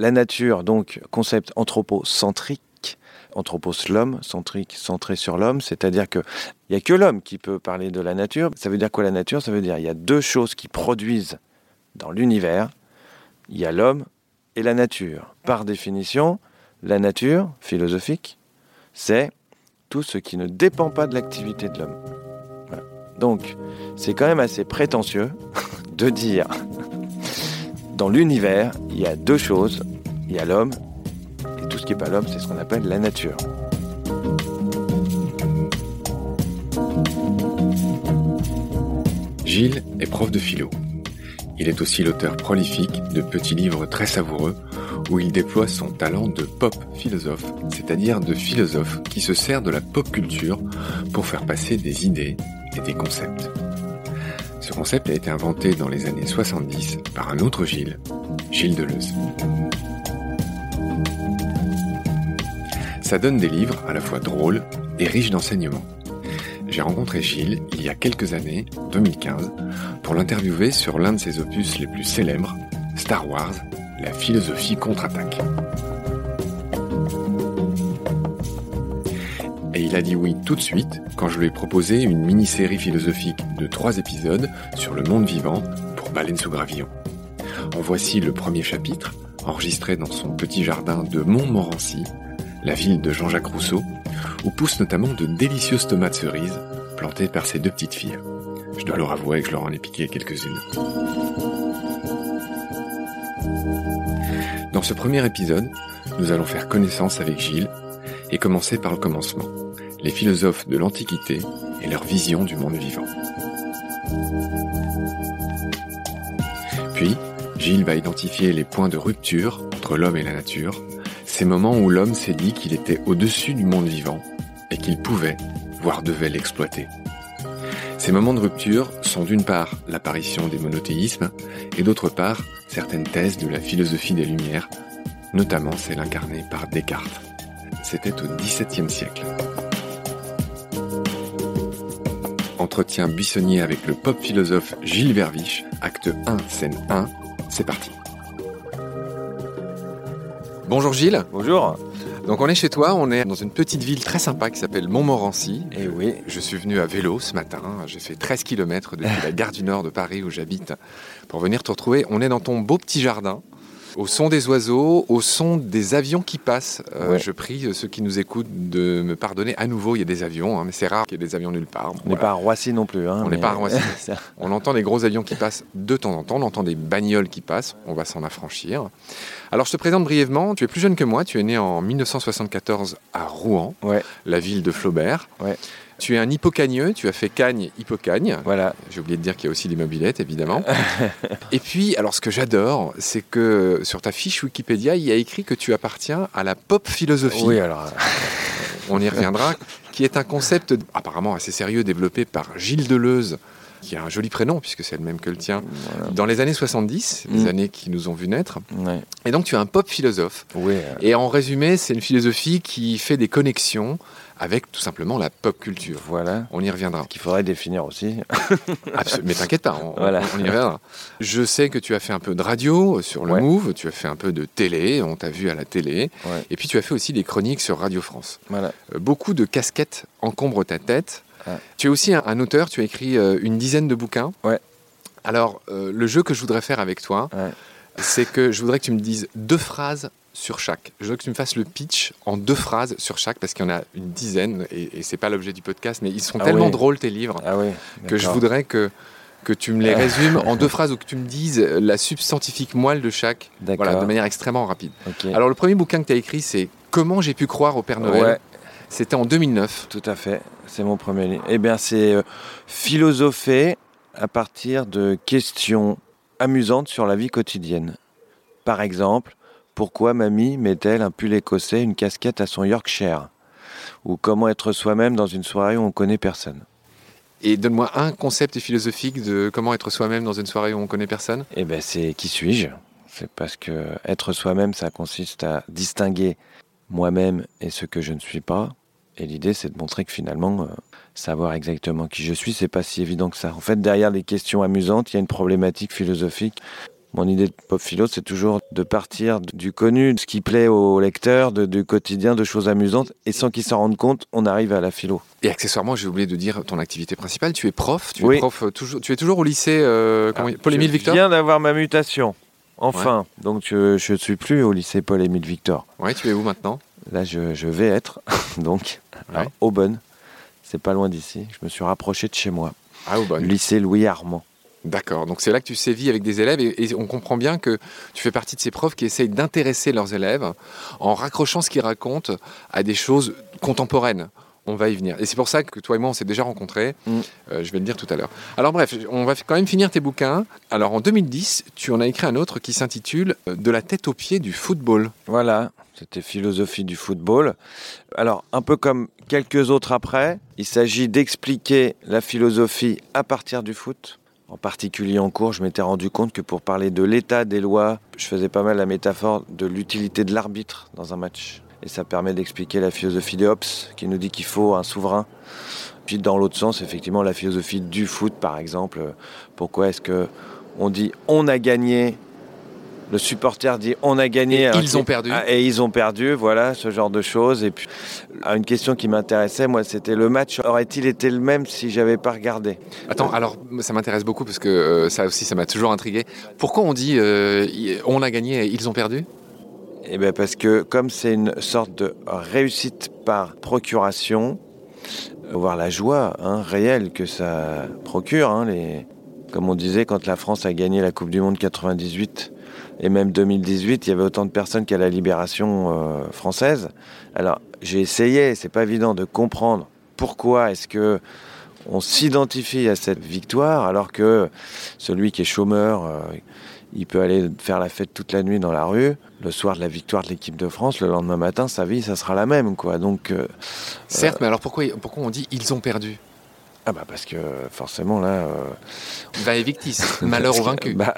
la nature, donc concept anthropocentrique, anthropos l'homme, centrique, centré sur l'homme, c'est-à-dire qu'il n'y a que l'homme qui peut parler de la nature. Ça veut dire quoi la nature? Ça veut dire qu'il y a deux choses qui produisent dans l'univers, il y a l'homme et la nature. Par définition, la nature philosophique, c'est tout ce qui ne dépend pas de l'activité de l'homme. Donc, c'est quand même assez prétentieux de dire, dans l'univers, il y a deux choses, il y a l'homme, et tout ce qui n'est pas l'homme, c'est ce qu'on appelle la nature. Gilles est prof de philo. Il est aussi l'auteur prolifique de petits livres très savoureux où il déploie son talent de pop philosophe, c'est-à-dire de philosophe qui se sert de la pop culture pour faire passer des idées et des concepts. Ce concept a été inventé dans les années 70 par un autre Gilles, Gilles Deleuze. Ça donne des livres à la fois drôles et riches d'enseignements. J'ai rencontré Gilles il y a quelques années, 2015, pour l'interviewer sur l'un de ses opus les plus célèbres, Star Wars, la philosophie contre-attaque. Et il a dit oui tout de suite quand je lui ai proposé une mini-série philosophique de trois épisodes sur le monde vivant pour Baleine sous gravillon. En voici le premier chapitre, enregistré dans son petit jardin de Montmorency, la ville de Jean-Jacques Rousseau, où poussent notamment de délicieuses tomates cerises plantées par ses deux petites filles. Je dois leur avouer que je leur en ai piqué quelques-unes. Dans ce premier épisode, nous allons faire connaissance avec Gilles et commencer par le commencement, les philosophes de l'Antiquité et leur vision du monde vivant. Puis, Gilles va identifier les points de rupture entre l'homme et la nature, ces moments où l'homme s'est dit qu'il était au-dessus du monde vivant et qu'il pouvait, voire devait l'exploiter. Ces moments de rupture sont d'une part l'apparition des monothéismes et d'autre part certaines thèses de la philosophie des Lumières, notamment celle incarnée par Descartes. C'était au XVIIe siècle. Entretien buissonnier avec le pop philosophe Gilles Verviche, acte 1, scène 1, c'est parti. Bonjour Gilles. Bonjour. Donc on est chez toi, on est dans une petite ville très sympa qui s'appelle Montmorency. Et eh oui. Je suis venu à vélo ce matin, j'ai fait 13 km depuis la gare du Nord de Paris où j'habite pour venir te retrouver. On est dans ton beau petit jardin au son des oiseaux, au son des avions qui passent. Euh, je prie euh, ceux qui nous écoutent de me pardonner. À nouveau, il y a des avions, hein, mais c'est rare qu'il y ait des avions nulle part. On n'est pas à Roissy non plus. Hein, on n'est pas à Roissy. on entend des gros avions qui passent de temps en temps, on entend des bagnoles qui passent, on va s'en affranchir. Alors je te présente brièvement, tu es plus jeune que moi, tu es né en 1974 à Rouen, la ville de Flaubert. Tu es un hippocagneux, tu as fait Cagne, hippocagne. Voilà. J'ai oublié de dire qu'il y a aussi des mobilettes, évidemment. et puis, alors ce que j'adore, c'est que sur ta fiche Wikipédia, il y a écrit que tu appartiens à la pop philosophie. Oui, alors. On y reviendra, qui est un concept apparemment assez sérieux développé par Gilles Deleuze qui a un joli prénom, puisque c'est le même que le tien, dans les années 70, les mm. années qui nous ont vu naître. Et donc tu es un pop philosophe. Oui, Et en résumé, c'est une philosophie qui fait des connexions avec tout simplement la pop culture. Voilà. On y reviendra. Qu'il faudrait définir aussi. Mais t'inquiète pas, on, voilà. on, y reviendra. Je sais que tu as fait un peu de radio sur le Move, tu as fait un peu de télé, on t'a vu à la télé, et puis tu as fait aussi des chroniques sur Radio France. Voilà. Euh, beaucoup de casquettes encombrent ta tête. Tu es aussi un, auteur, tu as écrit euh, une dizaine de bouquins. Ouais. Alors, euh, le jeu que je voudrais faire avec toi, c'est que je voudrais que tu me dises deux phrases sur chaque. Je veux que tu me fasses le pitch en deux phrases sur chaque, parce qu'il y en a une dizaine, et, et c'est pas l'objet du podcast, mais ils sont ah tellement drôles tes livres, ah que je voudrais que, que tu me les résumes en deux phrases ou que tu me dises la substantifique moelle de chaque, voilà, de manière extrêmement rapide. Alors le premier bouquin que tu as écrit, c'est Comment j'ai pu croire au Père Noël? C'était en 2009. Tout à fait, c'est mon premier livre. Eh bien, c'est euh, philosopher à partir de questions amusantes sur la vie quotidienne. Par exemple, pourquoi mamie met-elle un pull écossais, une casquette à son Yorkshire? Ou comment être soi-même dans une soirée où on connaît personne? Et donne-moi un concept philosophique de comment être soi-même dans une soirée où on connaît personne. Eh bien, c'est qui suis-je? C'est parce que être soi-même, ça consiste à distinguer moi-même et ce que je ne suis pas. Et l'idée, c'est de montrer que finalement, euh, savoir exactement qui je suis, c'est pas si évident que ça. En fait, derrière les questions amusantes, il y a une problématique philosophique Mon idée de pop philo, c'est toujours de partir du connu, de ce qui plaît au lecteur, de, du quotidien, de choses amusantes, et sans qu'ils s'en rendent compte, on arrive à la philo. Et accessoirement, j'ai oublié de dire ton activité principale. Tu es prof. Tu es prof euh, toujours. Tu es toujours au lycée euh, ah, Paul-Émile Victor. Je viens d'avoir ma mutation. Enfin, donc je ne suis plus au lycée Paul-Émile Victor. Oui, tu es où maintenant? Là, je, vais être donc à Aubonne. C'est pas loin d'ici. Je me suis rapproché de chez moi. À Aubonne. Lycée Louis Armand. D'accord, donc c'est là que tu sévis avec des élèves et, on comprend bien que tu fais partie de ces profs qui essayent d'intéresser leurs élèves en raccrochant ce qu'ils racontent à des choses contemporaines. On va y venir. Et c'est pour ça que toi et moi, on s'est déjà rencontrés. Mm. Euh, je vais le dire tout à l'heure. Alors bref, on va quand même finir tes bouquins. Alors en 2010, tu en as écrit un autre qui s'intitule euh, De la tête aux pieds du football. Voilà, c'était philosophie du football. Alors un peu comme quelques autres après, il s'agit d'expliquer la philosophie à partir du foot en particulier en cours, je m'étais rendu compte que pour parler de l'état des lois, je faisais pas mal la métaphore de l'utilité de l'arbitre dans un match. Et ça permet d'expliquer la philosophie de Hobbes, qui nous dit qu'il faut un souverain. Puis dans l'autre sens, effectivement, la philosophie du foot, par exemple. Pourquoi est-ce que on dit on a gagné le supporter dit on a gagné. Et ils ont perdu. Ah, et ils ont perdu, voilà, ce genre de choses. Et puis, une question qui m'intéressait, moi, c'était le match aurait-il été le même si j'avais pas regardé? Attends, alors ça m'intéresse beaucoup parce que euh, ça aussi, ça m'a toujours intrigué. Pourquoi on dit euh, on a gagné et ils ont perdu? Eh bien, parce que comme c'est une sorte de réussite par procuration, voir la joie hein, réelle que ça procure, hein, les... comme on disait quand la France a gagné la Coupe du Monde 98 et même 2018, il y avait autant de personnes qu'à la libération euh, française. Alors j'ai essayé, c'est pas évident de comprendre pourquoi est-ce que on s'identifie à cette victoire alors que celui qui est chômeur, euh, il peut aller faire la fête toute la nuit dans la rue. Le soir de la victoire de l'équipe de France, le lendemain matin, sa vie, ça sera la même, quoi. Donc, euh, certes, mais alors pourquoi, pourquoi on dit ils ont perdu? Ah bah parce que forcément là... Euh... Va victis, malheur au vaincu. Bah,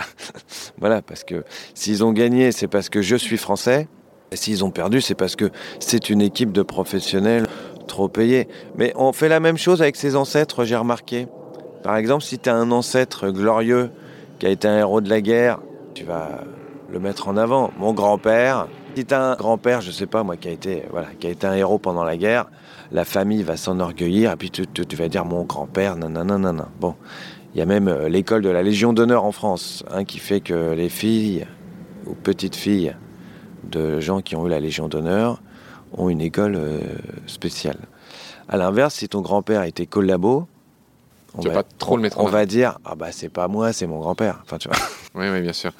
voilà, parce que s'ils ont gagné, c'est parce que je suis français. Et s'ils ont perdu, c'est parce que c'est une équipe de professionnels trop payés. Mais on fait la même chose avec ses ancêtres, j'ai remarqué. Par exemple, si tu as un ancêtre glorieux qui a été un héros de la guerre, tu vas le mettre en avant. Mon grand-père, si tu as un grand-père, je sais pas moi, qui a été, voilà, qui a été un héros pendant la guerre, la famille va s'enorgueillir, et puis tu, vas dire mon grand-père, nanana. Bon, il y a même euh, l'école de la Légion d'honneur en France, hein, qui fait que les filles ou petites filles de gens qui ont eu la Légion d'honneur ont une école euh, spéciale. À l'inverse, si ton grand-père était collabo, on, va, pas trop le mettre on va dire ah bah c'est pas moi, c'est mon grand-père. Enfin tu vois. Oui, oui, bien sûr.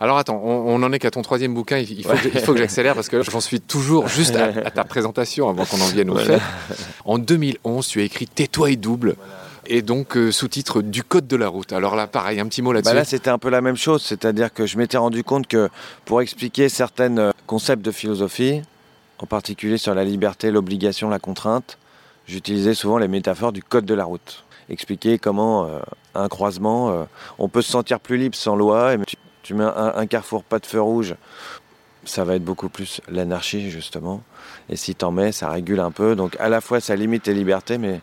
Alors attends, on, en est qu'à ton troisième bouquin. Il faut, que, j'accélère parce que j'en suis toujours juste à, ta présentation avant qu'on en vienne au fait. En 2011, tu as écrit Tais-toi et double. Et donc, euh, sous-titre du Code de la route. Alors là, pareil, un petit mot là-dessus. Bah là, c'était un peu la même chose. C'est-à-dire que je m'étais rendu compte que pour expliquer certains euh, concepts de philosophie, en particulier sur la liberté, l'obligation, la contrainte, j'utilisais souvent les métaphores du Code de la route. Expliquer comment, euh, un croisement, on peut se sentir plus libre sans loi. Et tu mets un, carrefour pas de feu rouge, ça va être beaucoup plus l'anarchie justement. Et si t'en mets, ça régule un peu. Donc à la fois ça limite tes libertés, mais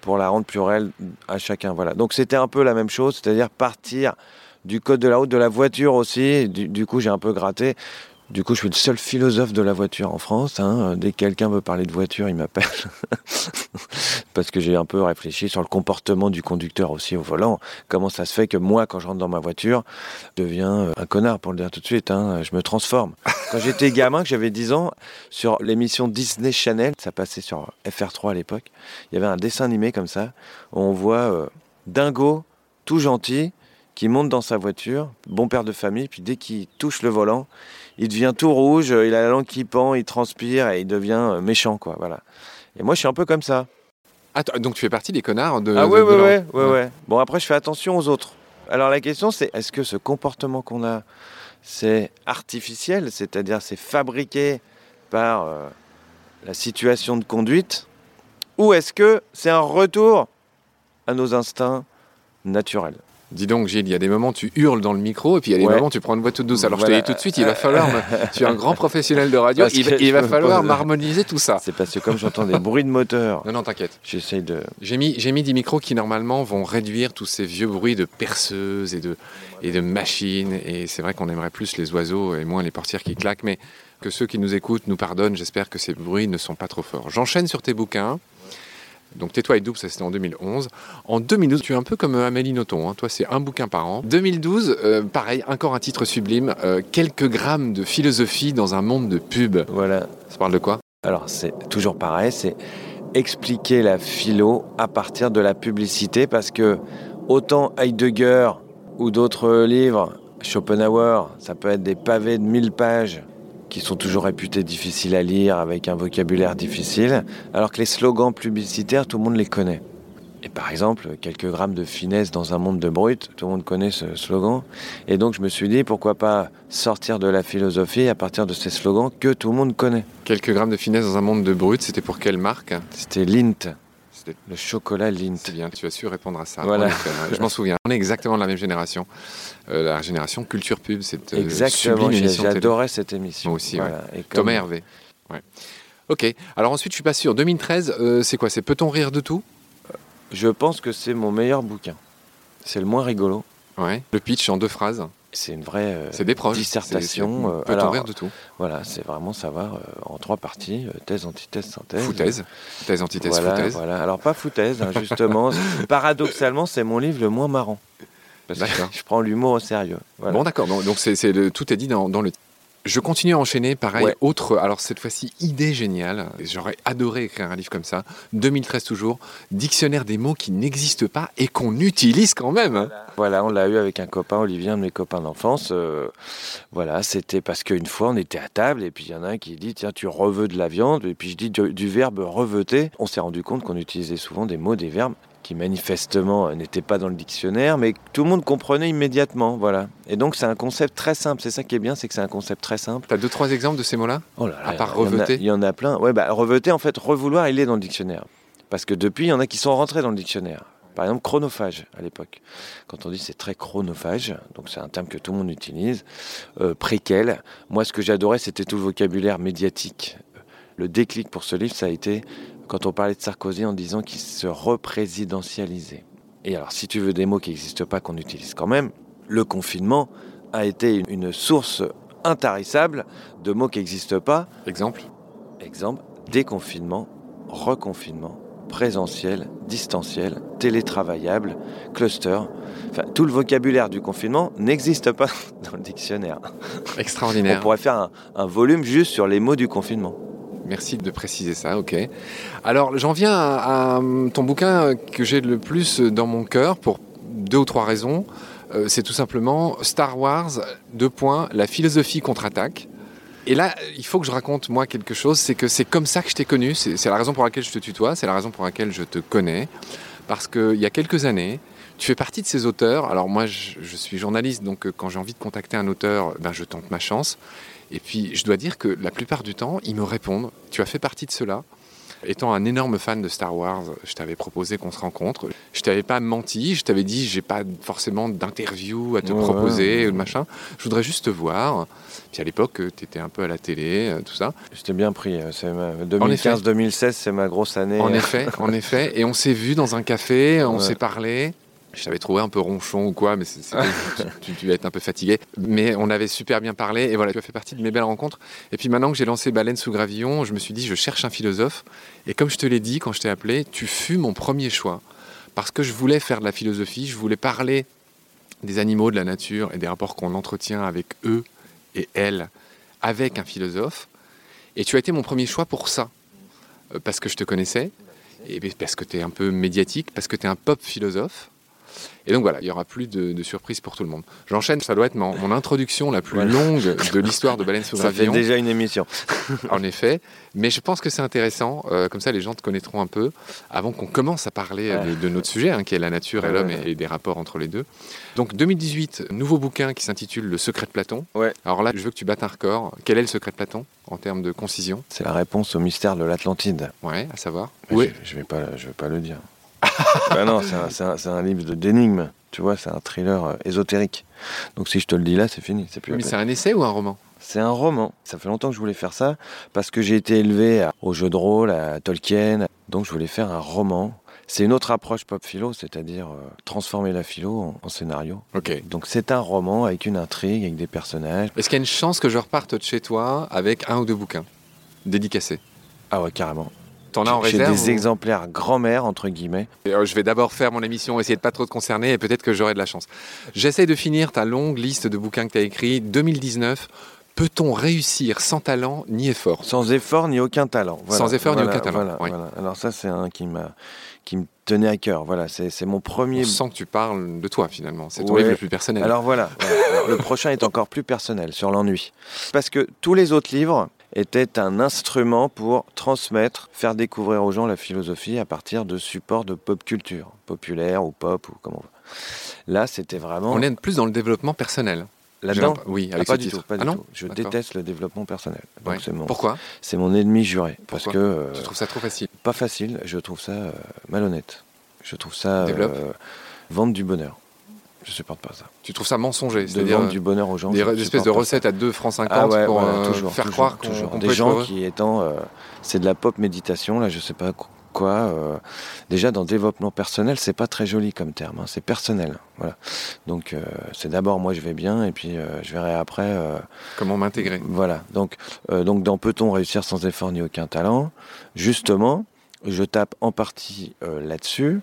pour la rendre plus réelle à chacun. Voilà. Donc c'était un peu la même chose, c'est-à-dire partir du code de la route, de la voiture aussi. du coup, j'ai un peu gratté. Du coup, je suis le seul philosophe de la voiture en France. Hein. Dès que quelqu'un veut parler de voiture, il m'appelle. Parce que j'ai un peu réfléchi sur le comportement du conducteur aussi au volant. Comment ça se fait que moi, quand je rentre dans ma voiture, je deviens euh, un connard, pour le dire tout de suite. Hein. Je me transforme. Quand j'étais gamin, que j'avais 10 ans, sur l'émission Disney Channel, ça passait sur FR3 à l'époque, il y avait un dessin animé comme ça, où on voit euh, Dingo, tout gentil, qui monte dans sa voiture, bon père de famille, puis dès qu'il touche le volant, il devient tout rouge, il a la langue qui pend, il transpire et il devient euh, méchant, quoi. Voilà. Et moi, je suis un peu comme ça. Ah, donc tu fais partie des connards de. Ah ouais, ouais, ouais, ouais, Bon, après, je fais attention aux autres. Alors la question, c'est est-ce que ce comportement qu'on a, c'est artificiel, c'est-à-dire c'est fabriqué par euh, la situation de conduite, ou est-ce que c'est un retour à nos instincts naturels? Dis donc, Gilles, il y a des moments où tu hurles dans le micro et puis il y a des moments où tu prends une voix toute douce. Alors je te dis tout de suite, il va falloir. tu es un grand professionnel de radio, il, va falloir m'harmoniser tout ça. C'est parce que comme j'entends des bruits de moteur. Non, non, t'inquiète. J'essaye de. J'ai mis, j'ai mis des micros qui normalement vont réduire tous ces vieux bruits de perceuses et de, et de machines. Et c'est vrai qu'on aimerait plus les oiseaux et moins les portières qui claquent. Mais que ceux qui nous écoutent nous pardonnent. J'espère que ces bruits ne sont pas trop forts. J'enchaîne sur tes bouquins. Donc Tais-toi et double, ça c'était en 2011. En 2012, tu es un peu comme euh, Amélie Nothomb. Hein. Toi, c'est un bouquin par an. 2012, euh, pareil, encore un titre sublime. Euh, quelques grammes de philosophie dans un monde de pub. Voilà. Ça parle de quoi? Alors, c'est toujours pareil. C'est expliquer la philo à partir de la publicité parce que autant Heidegger ou d'autres livres, Schopenhauer, ça peut être des pavés de 1000 pages qui sont toujours réputés difficiles à lire avec un vocabulaire difficile, alors que les slogans publicitaires, tout le monde les connaît. Et par exemple, quelques grammes de finesse dans un monde de brut, tout le monde connaît ce slogan. Et donc je me suis dit, pourquoi pas sortir de la philosophie à partir de ces slogans que tout le monde connaît. Quelques grammes de finesse dans un monde de brut, c'était pour quelle marque? C'était Lint. Le chocolat Lint. C'est bien, tu as su répondre à ça. Voilà. je m'en souviens. On est exactement de la même génération. Euh, la génération Culture Pub, c'est euh, Exactement, j'adorais cette émission. Moi aussi, Thomas Hervé. Ok, alors ensuite je suis pas sûr. 2013, euh, c'est quoi? C'est Peut-on rire de tout? Je pense que c'est mon meilleur bouquin. C'est le moins rigolo. Ouais. Le pitch en deux phrases. C'est une vraie euh, des dissertation. Peut on rire de tout Voilà, c'est vraiment savoir euh, en trois parties thèse, antithèse, synthèse. Foutaise. Thèse, antithèse, voilà, foutaise. Voilà. Alors pas foutaise, hein, justement. Paradoxalement, c'est mon livre le moins marrant. D'accord. je prends l'humour au sérieux. Bon, d'accord. Donc, c'est, tout est dit dans, dans le je continue à enchaîner, pareil, autre, alors cette fois-ci, idée géniale, j'aurais adoré écrire un livre comme ça, 2013 toujours, dictionnaire des mots qui n'existent pas et qu'on utilise quand même. Voilà, on l'a eu avec un copain, Olivier, un de mes copains d'enfance. Euh, voilà, c'était parce qu'une fois, on était à table et puis il y en a un qui dit, tiens, tu reveux de la viande, et puis je dis du, du verbe reveter. On s'est rendu compte qu'on utilisait souvent des mots, des verbes qui manifestement n'était pas dans le dictionnaire, mais tout le monde comprenait immédiatement. Voilà. Et donc c'est un concept très simple. C'est ça qui est bien, c'est que c'est un concept très simple. Tu as deux, trois exemples de ces mots-là oh là À part reveter Il y, en a plein. Ouais, bah, reveter, en fait, revouloir, il est dans le dictionnaire. Parce que depuis, il y en a qui sont rentrés dans le dictionnaire. Par exemple, chronophage à l'époque. Quand on dit c'est très chronophage, donc c'est un terme que tout le monde utilise. Euh, préquel. Moi, ce que j'adorais, c'était tout le vocabulaire médiatique. Le déclic pour ce livre, ça a été quand on parlait de Sarkozy en disant qu'il se représidentialisait. Et alors, si tu veux des mots qui n'existent pas, qu'on utilise quand même, le confinement a été une source intarissable de mots qui n'existent pas. Exemple Exemple, déconfinement, reconfinement, présentiel, distanciel, télétravaillable, cluster. Enfin, tout le vocabulaire du confinement n'existe pas dans le dictionnaire. Extraordinaire. On pourrait faire un, un volume juste sur les mots du confinement. Merci de préciser ça, ok. Alors j'en viens à, ton bouquin que j'ai le plus dans mon cœur pour deux ou trois raisons. Euh, c'est tout simplement Star Wars, deux points, la philosophie contre-attaque. Et là, il faut que je raconte moi quelque chose, c'est que c'est comme ça que je t'ai connu, c'est la raison pour laquelle je te tutoie, c'est la raison pour laquelle je te connais. Parce qu'il y a quelques années, tu fais partie de ces auteurs. Alors moi, je, je suis journaliste, donc euh, quand j'ai envie de contacter un auteur, ben, je tente ma chance. Et puis, je dois dire que la plupart du temps, ils me répondent. Tu as fait partie de cela. Étant un énorme fan de Star Wars, je t'avais proposé qu'on se rencontre. Je t'avais pas menti, je t'avais dit j'ai pas forcément d'interview à te proposer ou de machin. Je voudrais juste te voir. Puis à l'époque, tu étais un peu à la télé, euh, tout ça. J'étais bien pris. 2015-2016, euh, c'est ma grosse année. En effet, en effet. Et on s'est vu dans un café, on s'est parlé. Je t'avais trouvé un peu ronchon ou quoi, mais tu, tu, devais être un peu fatigué. Mais on avait super bien parlé et voilà, tu as fait partie de mes belles rencontres. Et puis maintenant que j'ai lancé Baleine sous Gravillon, je me suis dit, je cherche un philosophe. Et comme je te l'ai dit quand je t'ai appelé, tu fus mon premier choix. Parce que je voulais faire de la philosophie, je voulais parler des animaux, de la nature et des rapports qu'on entretient avec eux et elles, avec un philosophe. Et tu as été mon premier choix pour ça. Euh, parce que je te connaissais, et parce que tu es un peu médiatique, parce que tu es un pop philosophe. Et donc voilà, il y aura plus de, surprises pour tout le monde. J'enchaîne, ça doit être mon, introduction la plus longue de l'histoire de Baleine sous Ça fait déjà une émission. en effet, mais je pense que c'est intéressant, euh, comme ça les gens te connaîtront un peu, avant qu'on commence à parler de, notre sujet, hein, qui est la nature et l'homme et, des rapports entre les deux. Donc 2018, nouveau bouquin qui s'intitule Le secret de Platon. Ouais. Alors là, je veux que tu battes un record. Quel est le secret de Platon en termes de concision? C'est la réponse au mystère de l'Atlantide. Ouais, à savoir. Oui. Je ne vais, pas, je vais pas le dire. bah non, c'est un, un, livre d'énigmes. Tu vois, c'est un thriller euh, ésotérique. Donc si je te le dis là, c'est fini. C'est plus Mais c'est un essai ou un roman? C'est un roman. Ça fait longtemps que je voulais faire ça parce que j'ai été élevé au jeu de rôle, à Tolkien. Donc je voulais faire un roman. C'est une autre approche pop philo, c'est-à-dire euh, transformer la philo en, en scénario. Ok. Donc c'est un roman avec une intrigue, avec des personnages. Est-ce qu'il y a une chance que je reparte de chez toi avec un ou deux bouquins dédicacés? Ah ouais, carrément. T'en as en J'ai réserve des ou- exemplaires grand-mère, entre guillemets. Et, euh, Je vais d'abord faire mon émission, essayer de pas trop te concerner et peut-être que j'aurai de la chance. J'essaie de finir ta longue liste de bouquins que tu as écrits. 2019, peut-on réussir sans talent ni effort? Sans effort ni aucun talent. Voilà. Sans effort ni aucun talent, voilà, oui. Alors ça, c'est un qui m'a qui me tenait à cœur. Voilà, c'est mon premier. On sent que tu parles de toi finalement. C'est ton Ouais. livre le plus personnel. Alors voilà, le prochain est encore plus personnel sur l'ennui. Parce que tous les autres livres étaient un instrument pour transmettre, faire découvrir aux gens la philosophie à partir de supports de pop culture, populaire ou pop ou comment on veut. Là, c'était vraiment On est plus dans le développement personnel. là-dedans. Oui, Ah, avec pas ce du titre. tout, pas ah du non tout. Je déteste le développement personnel. Donc Ouais. c'est mon, Pourquoi? c'est mon ennemi juré. Parce Pourquoi? que euh, Tu trouves ça trop facile? pas facile, je trouve ça euh, malhonnête. Je trouve ça euh, vendre du bonheur. Je supporte pas ça. Tu trouves ça mensonger De C'est-à-dire du bonheur aux gens. des supporte espèces de ça. recettes à 2 francs 50 Ah ouais, pour euh, toujours, faire toujours, croire qu'on toujours. des gens qui étant euh, c'est de la pop méditation là je sais pas qu- quoi euh, déjà dans le développement personnel c'est pas très joli comme terme hein, c'est personnel voilà donc c'est d'abord moi je vais bien et puis je verrai après Comment m'intégrer voilà donc donc dans peut-on réussir sans effort ni aucun talent? Justement je tape en partie là-dessus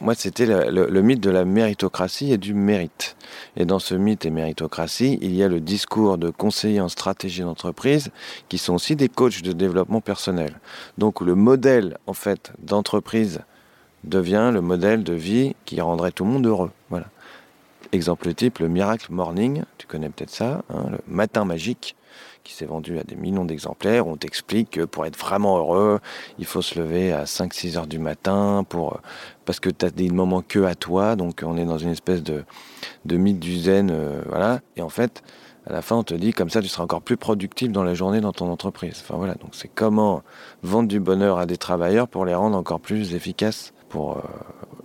moi, c'était le, mythe de la méritocratie et du mérite. Et dans ce mythe et méritocratie, il y a le discours de conseillers en stratégie d'entreprise qui sont aussi des coachs de développement personnel. Donc, le modèle, en fait, d'entreprise devient le modèle de vie qui rendrait tout le monde heureux. Voilà. Exemple type, le Miracle Morning, tu connais peut-être ça, hein, le matin magique, qui s'est vendu à des millions d'exemplaires. On t'explique que pour être vraiment heureux, il faut se lever à 5-6 heures du matin pour, parce que tu as des moments que à toi. Donc on est dans une espèce de, de mythe du zen. voilà. Et en fait, à la fin, on te dit comme ça, tu seras encore plus productif dans la journée dans ton entreprise. Enfin voilà. Donc c'est comment vendre du bonheur à des travailleurs pour les rendre encore plus efficaces pour euh,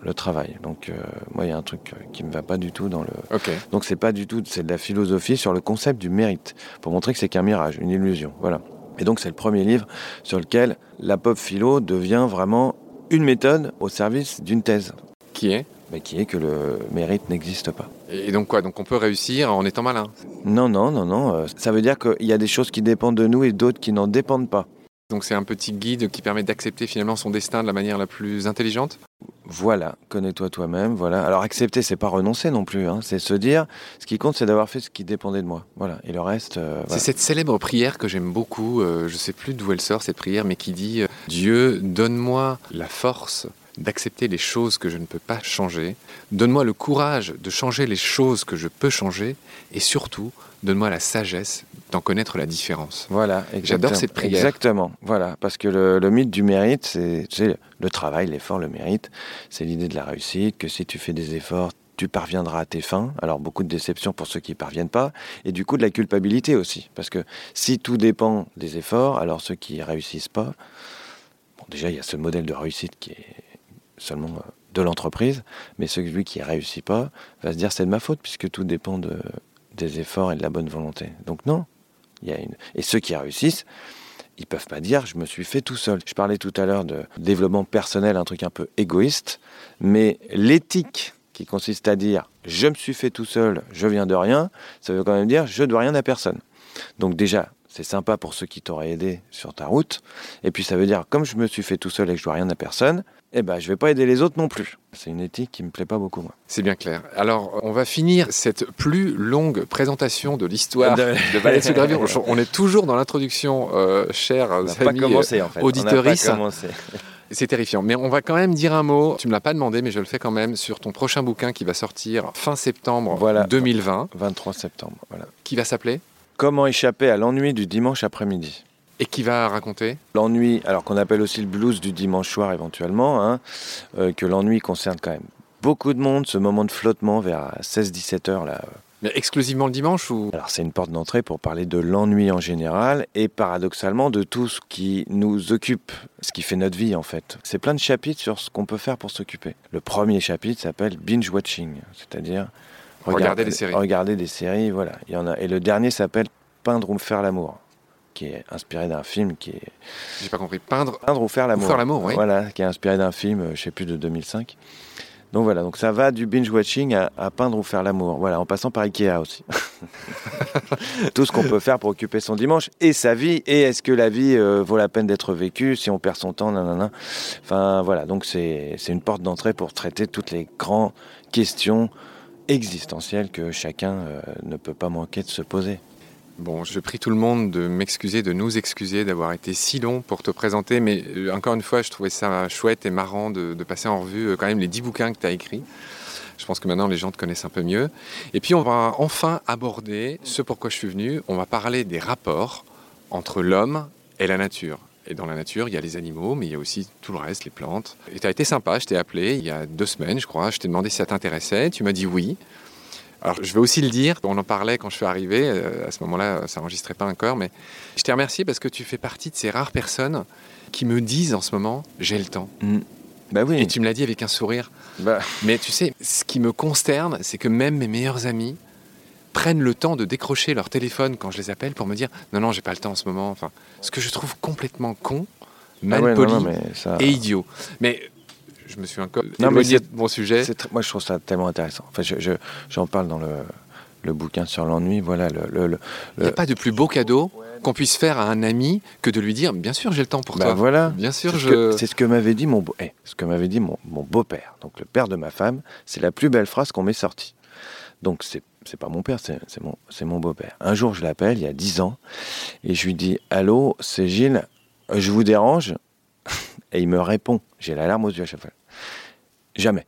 le travail. Donc euh, moi, il y a un truc euh, qui me va pas du tout dans le. Ok. Donc c'est pas du tout, c'est de la philosophie sur le concept du mérite, pour montrer que c'est qu'un mirage, une illusion. Voilà. Et donc c'est le premier livre sur lequel la pop philo devient vraiment une méthode au service d'une thèse, Qui est? Mais qui est que le mérite n'existe pas. Et donc quoi? Donc on peut réussir en étant malin? Non, non, non, non. Ça veut dire qu'il y a des choses qui dépendent de nous et d'autres qui n'en dépendent pas. Donc c'est un petit guide qui permet d'accepter finalement son destin de la manière la plus intelligente. Voilà, connais-toi toi-même. Voilà. Alors accepter, c'est pas renoncer non plus. hein. C'est se dire, ce qui compte, c'est d'avoir fait ce qui dépendait de moi. Voilà. Et le reste, euh, C'est cette célèbre prière que j'aime beaucoup. euh, je sais plus d'où elle sort cette prière, mais qui dit euh, Dieu, donne-moi la force d'accepter les choses que je ne peux pas changer. Donne-moi le courage de changer les choses que je peux changer. Et surtout, donne-moi la sagesse d'en connaître la différence. Voilà, J'adore cette prière. Exactement, voilà, parce que le, le mythe du mérite, c'est tu sais, le travail, l'effort, le mérite, c'est l'idée de la réussite, que si tu fais des efforts, tu parviendras à tes fins. Alors beaucoup de déceptions pour ceux qui ne parviennent pas, et du coup de la culpabilité aussi, parce que si tout dépend des efforts, alors ceux qui réussissent pas, bon déjà il y a ce modèle de réussite qui est seulement euh, de l'entreprise, mais celui qui ne réussit pas va se dire c'est de ma faute puisque tout dépend de, des efforts et de la bonne volonté. Donc non, Et ceux qui réussissent, ils peuvent pas dire je me suis fait tout seul. Je parlais tout à l'heure de développement personnel, un truc un peu égoïste, mais l'éthique qui consiste à dire je me suis fait tout seul, je viens de rien, ça veut quand même dire je dois rien à personne. Donc déjà, c'est sympa pour ceux qui t'auraient aidé sur ta route. Et puis ça veut dire comme je me suis fait tout seul et que je dois rien à personne, eh ben je vais pas aider les autres non plus. C'est une éthique qui me plaît pas beaucoup moi. C'est bien clair. Alors, on va finir cette plus longue présentation de l'histoire De- de Gravure. On est toujours dans l'introduction, euh, chers pas commencé en fait. Commencé. C'est terrifiant. Mais on va quand même dire un mot. Tu me l'as pas demandé, mais je le fais quand même sur ton prochain bouquin qui va sortir fin septembre Voilà. 2020, 23 septembre, voilà. qui va s'appeler? Comment échapper à l'ennui du dimanche après-midi et qui va raconter? L'ennui, alors qu'on appelle aussi le blues du dimanche soir éventuellement, hein, euh, que l'ennui concerne quand même beaucoup de monde, ce moment de flottement vers 16-17 heures là, euh, Mais exclusivement le dimanche ou? Alors c'est une porte d'entrée pour parler de l'ennui en général et paradoxalement de tout ce qui nous occupe, ce qui fait notre vie en fait. C'est plein de chapitres sur ce qu'on peut faire pour s'occuper. Le premier chapitre s'appelle binge watching, c'est-à-dire regarder des séries. Regarder des séries, voilà. Il y en a. Et le dernier s'appelle peindre ou faire l'amour qui est inspiré d'un film qui est. J'ai pas compris. Peindre. Peindre ou faire l'amour. Faire l'amour, oui. Voilà, qui est inspiré d'un film, euh, je sais plus de 2005. Donc voilà, donc ça va du binge watching à, peindre ou faire l'amour. Voilà, en passant par Ikea aussi. Tout ce qu'on peut faire pour occuper son dimanche et sa vie. Et est-ce que la vie euh, vaut la peine d'être vécue si on perd son temps nanana. Enfin voilà, donc c'est une porte d'entrée pour traiter toutes les grandes questions existentielles que chacun euh, ne peut pas manquer de se poser. Bon, je prie tout le monde de m'excuser, de nous excuser d'avoir été si long pour te présenter, mais euh, encore une fois, je trouvais ça chouette et marrant de, passer en revue euh, quand même les dix bouquins que tu as écrits. Je pense que maintenant les gens te connaissent un peu mieux. Et puis on va enfin aborder ce pourquoi je suis venu. On va parler des rapports entre l'homme et la nature. Et dans la nature, il y a les animaux, mais il y a aussi tout le reste, les plantes. Et tu as été sympa, je t'ai appelé il y a deux semaines, je crois. Je t'ai demandé si ça t'intéressait. Tu m'as dit oui. Alors, je vais aussi le dire, on en parlait quand je suis arrivé, euh, à ce moment-là, ça n'enregistrait pas encore, mais je t'ai remercié parce que tu fais partie de ces rares personnes qui me disent en ce moment, j'ai le temps. Mm. Bah oui. Et tu me l'as dit avec un sourire. Bah. Mais tu sais, ce qui me consterne, c'est que même mes meilleurs amis prennent le temps de décrocher leur téléphone quand je les appelle pour me dire non, non, j'ai pas le temps en ce moment. Enfin, ce que je trouve complètement con, mal ah poli et idiot. Mais je me suis encore non, éloigné de mon sujet. Moi, je trouve ça tellement intéressant. Enfin, je, j'en parle dans le, le bouquin sur l'ennui. Voilà, le, Il n'y a pas de plus beau cadeau qu'on puisse faire à un ami que de lui dire bien sûr j'ai le temps pour bah toi. Voilà. Bien sûr c'est je. Ce c'est ce que m'avait dit mon beau, eh, ce que m'avait dit mon, mon beau-père. Donc le père de ma femme, c'est la plus belle phrase qu'on m'ait sortie. Donc c'est c'est pas mon père, c'est, mon, beau-père. Un jour, je l'appelle, il y a dix ans, et je lui dis Allô, c'est Gilles, je vous dérange Et il me répond, j'ai la larme aux yeux à chaque fois. Jamais.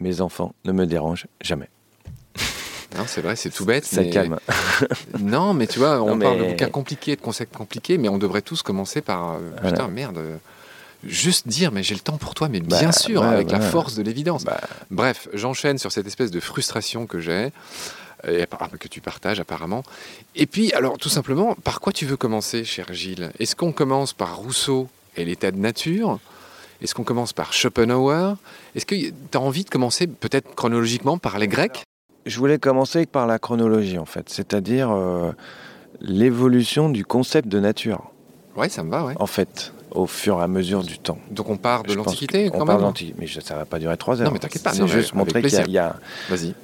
Mes enfants ne me dérangent jamais. Non, c'est vrai, c'est tout bête. Ça calme. non, mais tu vois, on parle de cas compliqués, de concepts compliqués, mais on devrait tous commencer par. Euh, putain, merde. Juste dire, mais j'ai le temps pour toi, mais bien bah, sûr, avec la force de l'évidence. Bah. Bref, j'enchaîne sur cette espèce de frustration que j'ai, et, que tu partages apparemment. Et puis, alors, tout simplement, par quoi tu veux commencer, cher Gilles? Est-ce qu'on commence par Rousseau et l'état de nature? Est-ce qu'on commence par Schopenhauer? Est-ce que tu as envie de commencer peut-être chronologiquement par les Grecs? Je voulais commencer par la chronologie en fait, c'est-à-dire euh, l'évolution du concept de nature. Oui, ça me va, ouais. En fait, au fur et à mesure du temps. Donc on part de l'Antiquité quand on part de l'Antiquité, mais ça va pas durer trois heures. Non, mais t'inquiète pas. C'est juste montrer qu'il y a... Vas-y.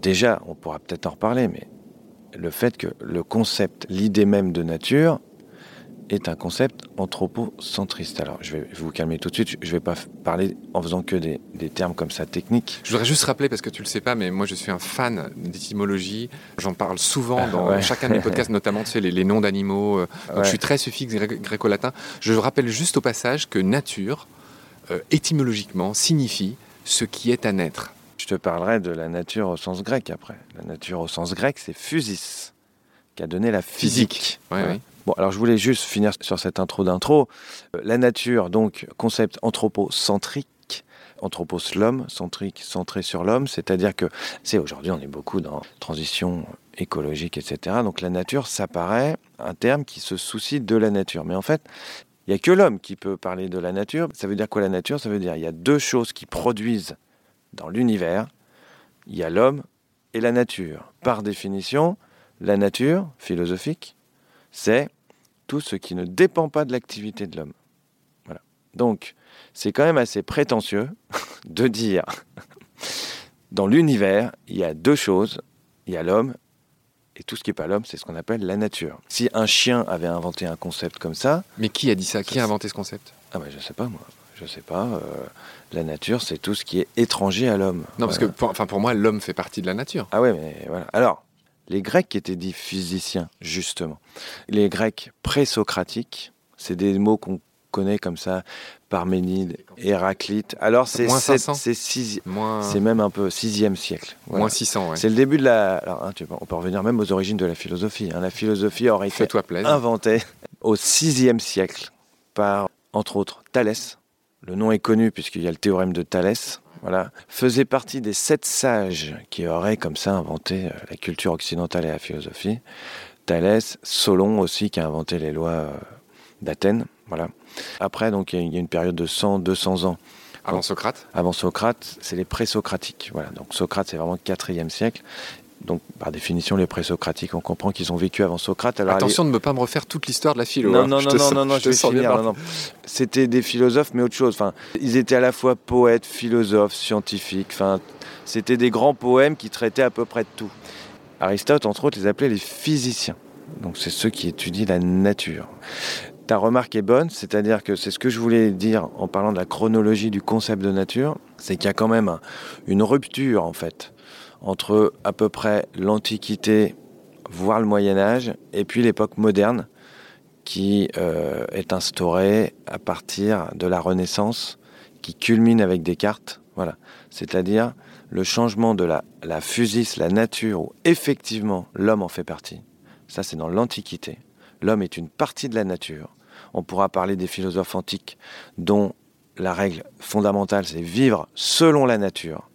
déjà, on pourra peut-être en reparler, mais le fait que le concept, l'idée même de nature, est un concept anthropocentriste. Alors, je vais vous calmer tout de suite. Je ne vais pas parler en faisant que des, termes comme ça techniques. Je voudrais juste rappeler, parce que tu ne le sais pas, mais moi je suis un fan d'étymologie. J'en parle souvent dans chacun de mes podcasts, notamment tu sais, les, noms d'animaux. Euh, je suis très suffixe gréco-latin. Je rappelle juste au passage que nature, euh, étymologiquement, signifie ce qui est à naître. Je te parlerai de la nature au sens grec après. La nature au sens grec, c'est physis, qui a donné la physique. Oui, oui. Bon, alors je voulais juste finir sur cette intro d'intro. Euh, la nature, donc, concept anthropocentrique. Anthropos, l'homme, centrique, centré sur l'homme, c'est-à-dire que, c'est aujourd'hui, on est beaucoup dans transition écologique, etc. Donc la nature, ça paraît un terme qui se soucie de la nature. Mais en fait, il n'y a que l'homme qui peut parler de la nature. Ça veut dire quoi la nature? Ça veut dire il y a deux choses qui produisent dans l'univers. Il y a l'homme et la nature. Par définition, la nature philosophique, c'est tout ce qui ne dépend pas de l'activité de l'homme. Voilà. Donc, c'est quand même assez prétentieux de dire dans l'univers, il y a deux choses, il y a l'homme et tout ce qui n'est pas l'homme, c'est ce qu'on appelle la nature. Si un chien avait inventé un concept comme ça... Mais qui a dit ça? Qui a inventé ce concept? Ah ben je sais pas moi. Je sais pas. Euh, la nature, c'est tout ce qui est étranger à l'homme. Non, parce que pour, enfin, pour moi, l'homme fait partie de la nature. Ah ouais, mais voilà. Alors, les Grecs étaient dits physiciens, justement. Les Grecs présocratiques, c'est des mots qu'on connaît comme ça, Parménide, Héraclite. Alors c'est c'est même un peu 6e siècle. Moins 600, ouais. C'est le début de la... Alors, hein, on peut revenir même aux origines de la philosophie. Hein. La philosophie aurait été inventée au 6e siècle par, entre autres, Thalès. Le nom est connu puisqu'il y a le théorème de Thalès, voilà, faisait partie des sept sages qui auraient comme ça inventé euh, la culture occidentale et la philosophie. Thalès, Solon aussi qui a inventé les lois euh, d'Athènes. Voilà. Après, donc, il y a une période de 100, 200 ans. Avant Socrate Avant Socrate, c'est les présocratiques. Voilà. Donc Socrate, c'est vraiment le 4e siècle. Donc, par définition, les présocratiques, on comprend qu'ils ont vécu avant Socrate. Alors, Attention de ne pas me refaire toute l'histoire de la philo. Non, hein. non, non, non, non, non, je, vais finir. Non, non. C'était des philosophes, mais autre chose. Enfin, ils étaient à la fois poètes, philosophes, scientifiques. Enfin, c'était des grands poèmes qui traitaient à peu près de tout. Aristote, entre autres, les appelait les physiciens. Donc, c'est ceux qui étudient la nature. Ta remarque est bonne, c'est-à-dire que c'est ce que je voulais dire en parlant de la chronologie du concept de nature, c'est qu'il y a quand même une rupture en fait entre à peu près l'Antiquité, voire le Moyen Âge, et puis l'époque moderne qui euh, est instaurée à partir de la Renaissance, qui culmine avec Descartes, voilà, c'est-à-dire le changement de la, la la nature, où effectivement l'homme en fait partie. Ça, c'est dans l'Antiquité. L'homme est une partie de la nature. On pourra parler des philosophes antiques dont la règle fondamentale, c'est vivre selon la nature.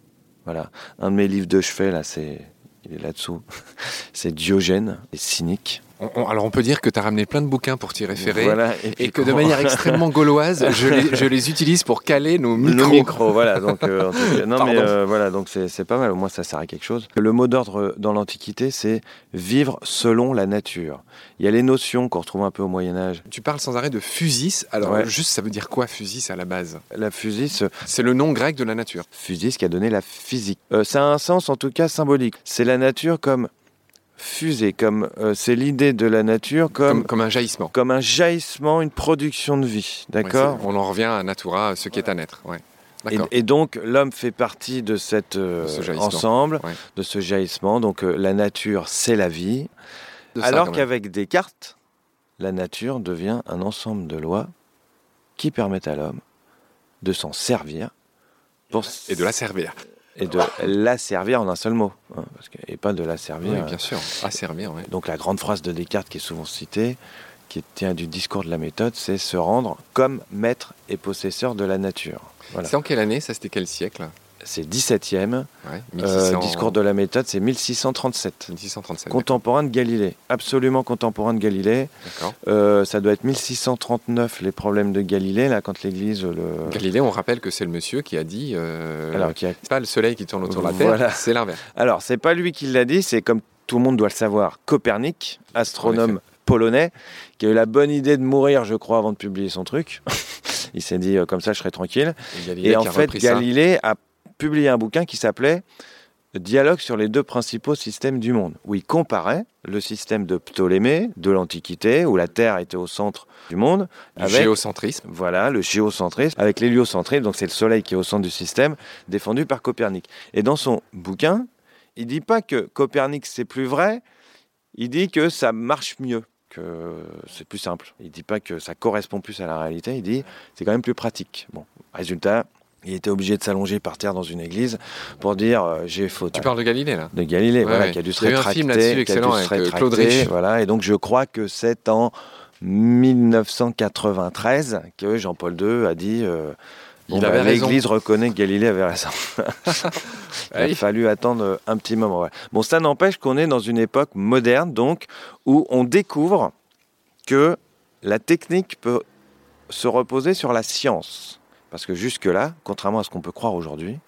Voilà. Un de mes livres de chevet, là, c'est, il est là-dessous. c'est Diogène, et cynique alors on peut dire que tu as ramené plein de bouquins pour t'y référer et, que de manière extrêmement gauloise, je les, utilise pour caler nos micros. voilà. Donc, euh, non mais euh, voilà, donc c'est pas mal. Au moins ça sert à quelque chose. Le mot d'ordre dans l'Antiquité, c'est vivre selon la nature. Il y a les notions qu'on retrouve un peu au Moyen Âge. Tu parles sans arrêt de physis. Alors juste, ça veut dire quoi physis à la base? La physis, c'est le nom grec de la nature. Physis qui a donné la physique. Euh, ça a un sens en tout cas symbolique. C'est la nature comme fusée, comme euh, c'est l'idée de la nature comme, comme, un jaillissement. Comme un jaillissement, une production de vie, d'accord On en revient à natura, ce qui est à naître, ouais. Et, donc l'homme fait partie de cet euh, ensemble, de ce jaillissement. Donc euh, la nature, c'est la vie. alors qu'avec Descartes, la nature devient un ensemble de lois qui permettent à l'homme de s'en servir. Pour et de la servir et de la servir en un seul mot, hein, et pas de la servir. Oui, bien sûr, à servir. Donc la grande phrase de Descartes qui est souvent citée, qui tient du discours de la méthode, c'est se rendre comme maître et possesseur de la nature. C'est en quelle année Ça, c'était quel siècle? C'est 17e. Euh, discours de la méthode, c'est 1637. 1637. Contemporain de Galilée. Absolument contemporain de Galilée. Euh, ça doit être 1639, les problèmes de Galilée, là, quand l'Église. Le... Galilée, on rappelle que c'est le monsieur qui a dit. Euh, Alors, qui a... C'est pas le soleil qui tourne autour de la Terre, c'est l'inverse. Alors, c'est pas lui qui l'a dit, c'est comme tout le monde doit le savoir, Copernic, astronome polonais, qui a eu la bonne idée de mourir, je crois, avant de publier son truc. Il s'est dit, comme ça, je serai tranquille. Et, Et en fait, Galilée a publié un bouquin qui s'appelait Dialogue sur les deux principaux systèmes du monde, où il comparait le système de Ptolémée de l'Antiquité, où la Terre était au centre du monde. Le géocentrisme. Voilà, le géocentrisme, avec l'héliocentrisme, donc c'est le Soleil qui est au centre du système, défendu par Copernic. Et dans son bouquin, il dit pas que Copernic c'est plus vrai, il dit que ça marche mieux que c'est plus simple. Il dit pas que ça correspond plus à la réalité, il dit c'est quand même plus pratique. Bon, résultat, il était obligé de s'allonger par terre dans une église pour dire euh, j'ai faute. Tu parles de Galilée là De Galilée, voilà, qui a dû se rétracter. Il y a eu un film là-dessus excellent avec euh, Claude Rich. Voilà, et donc je crois que c'est en 1993 que Jean-Paul II a dit euh, bah, L'Église reconnaît que Galilée avait raison. il a fallu attendre un petit moment. Bon, ça n'empêche qu'on est dans une époque moderne, donc, où on découvre que la technique peut se reposer sur la science. Parce que jusque-là, contrairement à ce qu'on peut croire aujourd'hui,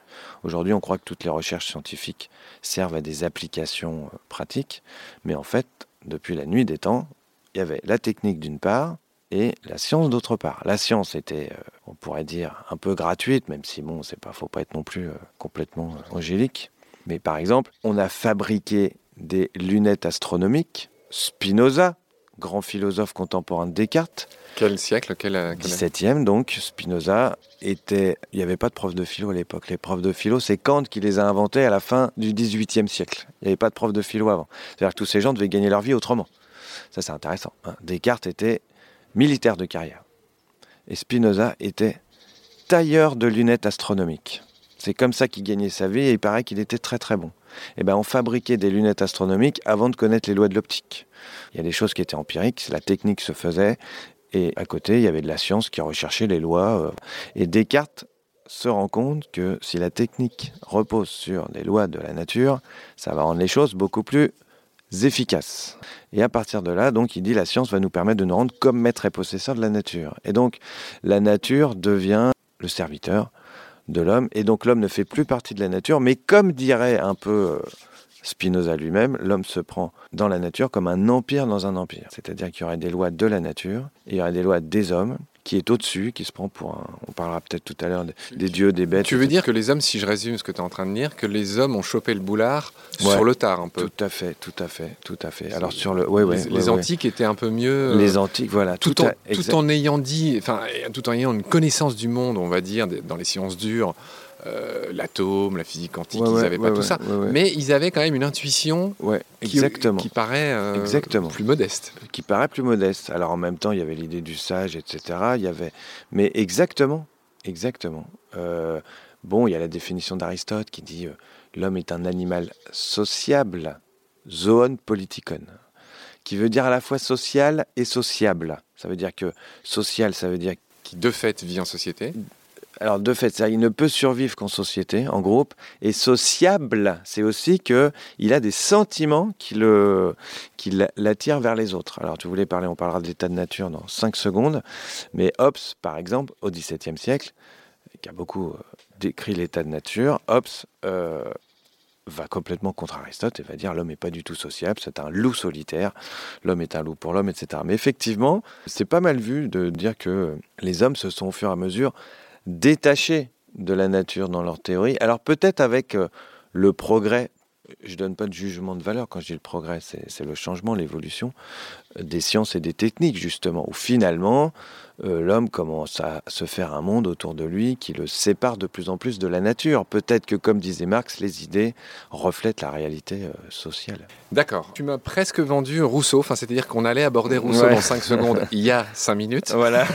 aujourd'hui on croit que toutes les recherches scientifiques servent à des applications euh, pratiques, mais en fait, depuis la nuit des temps, il y avait la technique d'une part et la science d'autre part. La science était, euh, on pourrait dire, un peu gratuite, même si bon, c'est pas, faut pas être non plus euh, complètement angélique. Mais par exemple, on a fabriqué des lunettes astronomiques. Spinoza, grand philosophe contemporain de Descartes, quel siècle quel, 17e, donc Spinoza était. Il n'y avait pas de prof de philo à l'époque. Les profs de philo, c'est Kant qui les a inventés à la fin du 18e siècle. Il n'y avait pas de prof de philo avant. C'est-à-dire que tous ces gens devaient gagner leur vie autrement. Ça, c'est intéressant. Hein. Descartes était militaire de carrière. Et Spinoza était tailleur de lunettes astronomiques. C'est comme ça qu'il gagnait sa vie et il paraît qu'il était très très bon. Et eh ben, on fabriquait des lunettes astronomiques avant de connaître les lois de l'optique. Il y a des choses qui étaient empiriques, la technique se faisait, et à côté, il y avait de la science qui recherchait les lois. Euh. Et Descartes se rend compte que si la technique repose sur les lois de la nature, ça va rendre les choses beaucoup plus efficaces. Et à partir de là, donc, il dit la science va nous permettre de nous rendre comme maître et possesseur de la nature. Et donc, la nature devient le serviteur de l'homme, et donc l'homme ne fait plus partie de la nature, mais comme dirait un peu euh, Spinoza lui-même, l'homme se prend dans la nature comme un empire dans un empire. C'est-à-dire qu'il y aurait des lois de la nature, il y aurait des lois des hommes, qui est au-dessus, qui se prend pour un... On parlera peut-être tout à l'heure des, dieux, des bêtes. Tu veux dire que les hommes, si je résume ce que tu es en train de dire, que les hommes ont chopé le boulard Ouais. sur le tard un peu Tout à fait, tout à fait, tout à fait. Alors sur le... Ouais, ouais, les, antiques étaient un peu mieux. euh, Les antiques, voilà. tout, en, tout en ayant dit, enfin, tout en ayant une connaissance du monde, on va dire, dans les sciences dures, euh, l'atome, la physique quantique, Ouais, ils ouais, n'avaient pas ouais, tout ça. Mais ils avaient quand même une intuition qui, exactement. qui paraît euh, Exactement. plus modeste. qui paraît plus modeste. Alors en même temps, il y avait l'idée du sage, etc. Il y avait, mais exactement, exactement. Euh, bon, il y a la définition d'Aristote qui dit l'homme est un animal sociable, zoon politikon, qui veut dire à la fois social et sociable. Ça veut dire que social, ça veut dire Qui de fait vit en société. Alors de fait, il ne peut survivre qu'en société, en groupe. Et sociable, c'est aussi que il a des sentiments qui le, qui l'a- l'attirent vers les autres. Alors tu voulais parler, on parlera de l'état de nature dans 5 secondes. Mais Hobbes, par exemple, au XVIIe siècle, qui a beaucoup euh, décrit l'état de nature, Hobbes euh, va complètement contre Aristote et va dire l'homme n'est pas du tout sociable, c'est un loup solitaire, l'homme est un loup pour l'homme, etc. Mais effectivement, c'est pas mal vu de dire que les hommes se sont au fur et à mesure détachés de la nature dans leur théorie. Alors peut-être avec euh, le progrès, je donne pas de jugement de valeur quand je dis le progrès, c'est le changement, l'évolution des sciences et des techniques justement, où finalement euh, l'homme commence à se faire un monde autour de lui qui le sépare de plus en plus de la nature. Peut-être que comme disait Marx, les idées reflètent la réalité euh, sociale. D'accord. Tu m'as presque vendu Rousseau, enfin, c'est-à-dire qu'on allait aborder Rousseau Ouais. dans 5 secondes il y a 5 minutes. Voilà.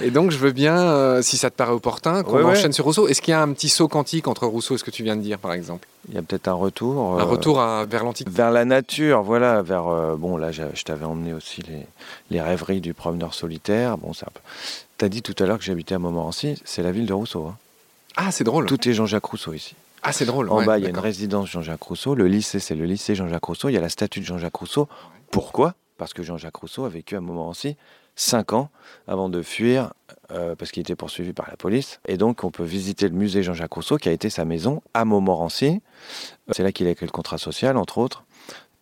Et donc, je veux bien, euh, si ça te paraît opportun, qu'on Ouais, ouais. enchaîne sur Rousseau. Est-ce qu'il y a un petit saut quantique entre Rousseau et ce que tu viens de dire, par exemple? Il y a peut-être un retour. Un retour à- vers l'Antiquité vers la nature, voilà, vers bon là je, je t'avais emmené aussi les, les rêveries du promeneur solitaire. Bon ça, t'as dit tout à l'heure que j'habitais à Montmorency, c'est la ville de Rousseau. hein. Ah, c'est drôle. Tout est Jean-Jacques Rousseau ici. Ah, c'est drôle. En ouais, bas il y a une résidence Jean-Jacques Rousseau, le lycée c'est le lycée Jean-Jacques Rousseau, il y a la statue de Jean-Jacques Rousseau. Pourquoi? Parce que Jean-Jacques Rousseau a vécu à Montmorency cinq ans avant de fuir euh, parce qu'il était poursuivi par la police. Et donc on peut visiter le musée Jean-Jacques Rousseau qui a été sa maison à Montmorency. C'est là qu'il a écrit le contrat social entre autres.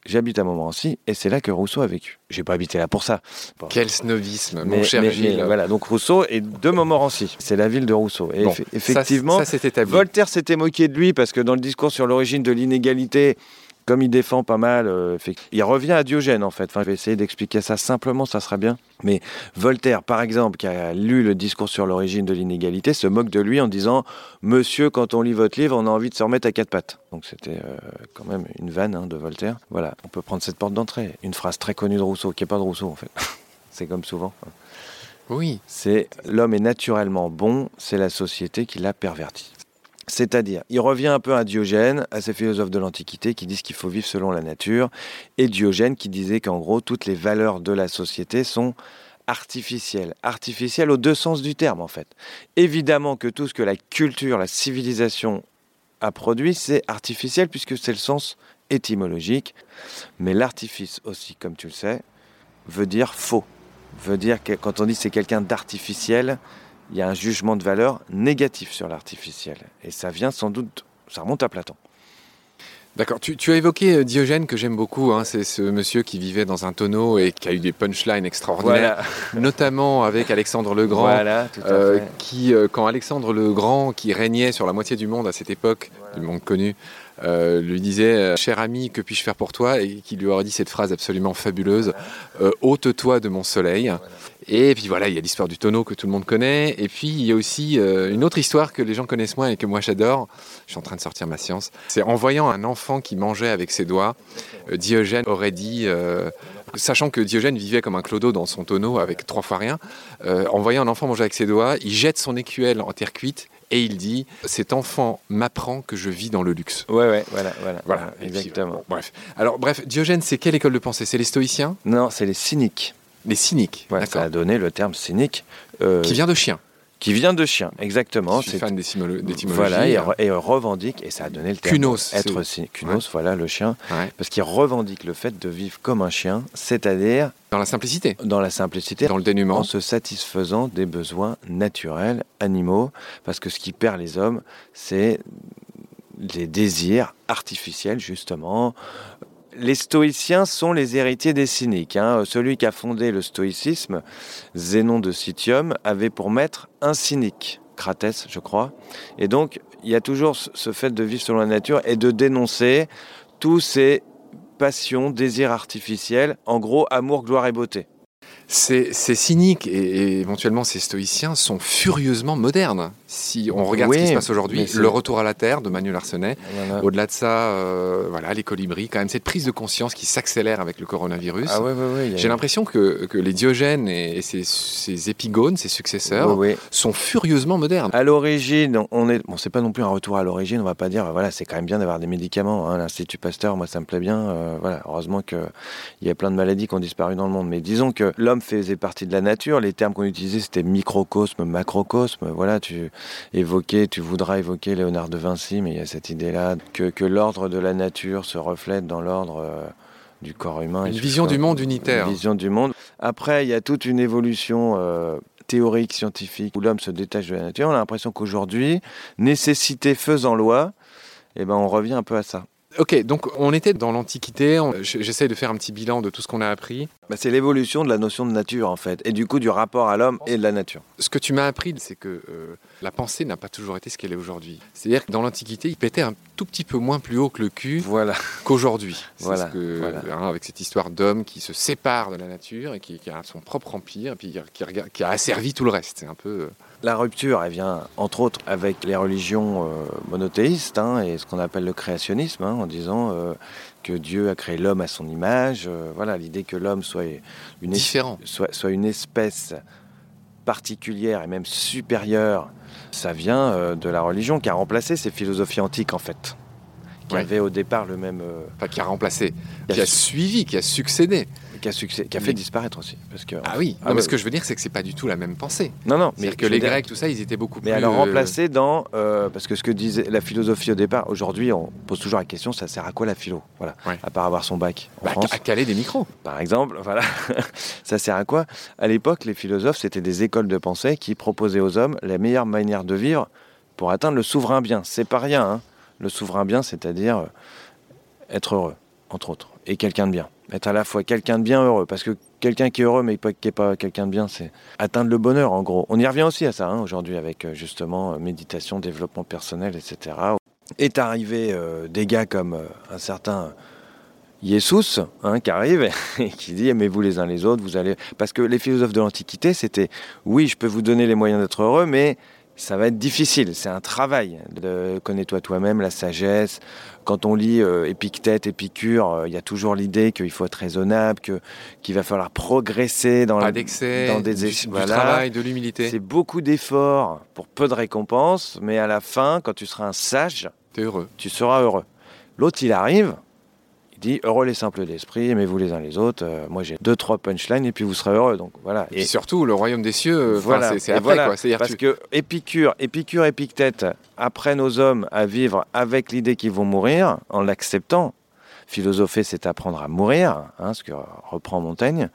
J'habite à Montmorency et c'est là que Rousseau a vécu. J'ai pas habité là pour ça. Bon. Quel snobisme, Mais, mon cher mais- Gilles. mais voilà, donc Rousseau est de Montmorency. C'est la ville de Rousseau. Et Bon, effectivement, ça. Voltaire s'était moqué de lui parce que dans le discours sur l'origine de l'inégalité, comme il défend pas mal, euh, fait- il revient à Diogène en fait. Enfin, je vais essayer d'expliquer ça simplement, ça sera bien. Mais Voltaire, par exemple, qui a lu le discours sur l'origine de l'inégalité, se moque de lui en disant Monsieur, quand on lit votre livre, on a envie de se remettre à quatre pattes. Donc c'était euh, quand même une vanne hein, de Voltaire. Voilà, on peut prendre cette porte d'entrée. Une phrase très connue de Rousseau, qui n'est pas de Rousseau en fait. C'est comme souvent. Oui. C'est l'homme est naturellement bon, c'est la société qui l'a perverti. C'est-à-dire, il revient un peu à Diogène, à ces philosophes de l'Antiquité qui disent qu'il faut vivre selon la nature, et Diogène qui disait qu'en gros, toutes les valeurs de la société sont artificielles. Artificielles aux deux sens du terme, en fait. Évidemment que tout ce que la culture, la civilisation a produit, c'est artificiel, puisque c'est le sens étymologique. Mais l'artifice aussi, comme tu le sais, veut dire faux. Veut dire que quand on dit c'est quelqu'un d'artificiel, il y a un jugement de valeur négatif sur l'artificiel. Et ça vient sans doute, ça remonte à Platon. D'accord. Tu, tu as évoqué euh, Diogène, que j'aime beaucoup. hein. C'est ce monsieur qui vivait dans un tonneau et qui a eu des punchlines extraordinaires, notamment avec Alexandre le Grand. Voilà, tout à Euh, fait. qui, euh, quand Alexandre le Grand, qui régnait sur la moitié du monde à cette époque, du monde connu, euh, lui disait Cher ami, que puis-je faire pour toi? Et qui lui aurait dit cette phrase absolument fabuleuse Ôte-toi de mon soleil. Et puis voilà, il y a l'histoire du tonneau que tout le monde connaît. Et puis il y a aussi euh, une autre histoire que les gens connaissent moins et que moi j'adore. Je suis en train de sortir ma science. C'est en voyant un enfant qui mangeait avec ses doigts, euh, Diogène aurait dit. euh, Sachant que Diogène vivait comme un clodo dans son tonneau avec trois fois rien, en voyant un enfant manger avec ses doigts, il jette son écuelle en terre cuite et il dit Cet enfant m'apprend que je vis dans le luxe. Ouais, ouais, voilà, voilà, Voilà, puis, exactement. bon, bref. Alors, bref, Diogène, c'est quelle école de pensée? C'est les stoïciens? Non, c'est les cyniques. Les cyniques. Ça a donné le terme cynique, euh, Qui vient de chien. Qui vient de chien, exactement. Je suis fan d'étymologie. Voilà, et, et, revendique, et ça a donné le terme. Kunos. Être Kunos, voilà, le chien. Parce qu'il revendique le fait de vivre comme un chien, c'est-à-dire. Dans la simplicité. Dans la simplicité. Dans le dénuement. En se satisfaisant des besoins naturels, animaux. Parce que ce qui perd les hommes, c'est les désirs artificiels, justement, les stoïciens sont les héritiers des cyniques. Hein. Celui qui a fondé le stoïcisme, Zénon de Citium, avait pour maître un cynique, Cratès, je crois. Et donc, il y a toujours ce fait de vivre selon la nature et de dénoncer tous ces passions, désirs artificiels, en gros, amour, gloire et beauté. Ces, cyniques et, éventuellement ces stoïciens sont furieusement modernes. Si on regarde ce qui se passe aujourd'hui, le retour à la Terre de Manuel Arsenet, au-delà de ça, euh, voilà, les colibris, quand même cette prise de conscience qui s'accélère avec le coronavirus. Ah J'ai l'impression que, les Diogènes et, ces, épigones, ses successeurs, sont furieusement modernes. À l'origine, on est, bon, c'est pas non plus un retour à l'origine. On va pas dire, voilà, c'est quand même bien d'avoir des médicaments. Hein. L'Institut Pasteur, moi, ça me plaît bien. Euh, voilà, heureusement qu'il y a plein de maladies qui ont disparu dans le monde. Mais disons que l'homme faisait partie de la nature. Les termes qu'on utilisait, c'était microcosme, macrocosme. Voilà, tu évoquais, tu voudras évoquer Léonard de Vinci, mais il y a cette idée-là que, que l'ordre de la nature se reflète dans l'ordre euh, du corps humain. Une vision du monde unitaire. Une vision du monde. Après, il y a toute une évolution euh, théorique, scientifique, où l'homme se détache de la nature. On a l'impression qu'aujourd'hui, nécessité faisant loi, eh ben, on revient un peu à ça. Ok, donc on était dans l'Antiquité, j'essaie de faire un petit bilan de tout ce qu'on a appris. Bah, c'est l'évolution de la notion de nature en fait, et du coup du rapport à l'homme et de la nature. Ce que tu m'as appris, c'est que euh, la pensée n'a pas toujours été ce qu'elle est aujourd'hui. C'est-à-dire que dans l'Antiquité, il pétait un tout petit peu moins plus haut que le cul voilà. qu'aujourd'hui. Voilà. Que, hein, avec cette histoire d'homme qui se sépare de la nature et qui, a son propre empire, et puis qui, qui, a asservi tout le reste. C'est un peu... Euh, la rupture, elle vient entre autres avec les religions euh, monothéistes hein, et ce qu'on appelle le créationnisme, hein, en disant euh, que Dieu a créé l'homme à son image. Euh, voilà, l'idée que l'homme soit une, soit, une espèce particulière et même supérieure, ça vient de la religion qui a remplacé ces philosophies antiques en fait, qui avaient au départ le même. Enfin, qui a remplacé, qui a suivi, qui a succédé qui a, succès, qui a fait disparaître aussi. Parce que, ah oui, ah mais ce que je veux dire, c'est que c'est pas du tout la même pensée. Non, non. Mais que les Grecs, tout ça, ils étaient beaucoup mais plus. Mais alors remplacé dans. Euh, parce que ce que disait la philosophie au départ, aujourd'hui, on pose toujours la question ça sert à quoi la philo? Voilà. À part avoir son bac. En bah, France, à caler des micros. Par exemple, voilà. ça sert à quoi? À l'époque, les philosophes, c'était des écoles de pensée qui proposaient aux hommes la meilleure manière de vivre pour atteindre le souverain bien. C'est pas rien, hein. Le souverain bien, c'est-à-dire euh, être heureux, entre autres, et quelqu'un de bien être à la fois quelqu'un de bien heureux, parce que quelqu'un qui est heureux mais qui n'est pas quelqu'un de bien, c'est atteindre le bonheur en gros. On y revient aussi à ça hein, aujourd'hui avec euh, justement euh, méditation, développement personnel, etc. Est arrivé euh, des gars comme un certain Jesus hein, qui arrive et qui dit aimez-vous les uns les autres, vous allez parce que les philosophes de l'Antiquité c'était oui je peux vous donner les moyens d'être heureux mais ça va être difficile, c'est un travail. Connais-toi toi-même, la sagesse. Quand on lit euh, Épictète, Épicure, euh, il y a toujours l'idée qu'il faut être raisonnable, que, qu'il va falloir progresser dans, Pas d'excès, dans des du, travail, de l'humilité. C'est beaucoup d'efforts pour peu de récompenses, mais à la fin, quand tu seras un sage, es heureux. tu seras heureux. L'autre, il arrive, dit heureux les simples d'esprit, aimez-vous les uns les autres. Euh, moi j'ai deux trois punchlines et puis vous serez heureux. Donc voilà. Et, surtout le royaume des cieux, voilà, c'est après quoi. Parce que Épicure, Épicure, Épictète apprennent aux hommes à vivre avec l'idée qu'ils vont mourir en l'acceptant. Philosopher, c'est apprendre à mourir, hein, ce que reprend Montaigne.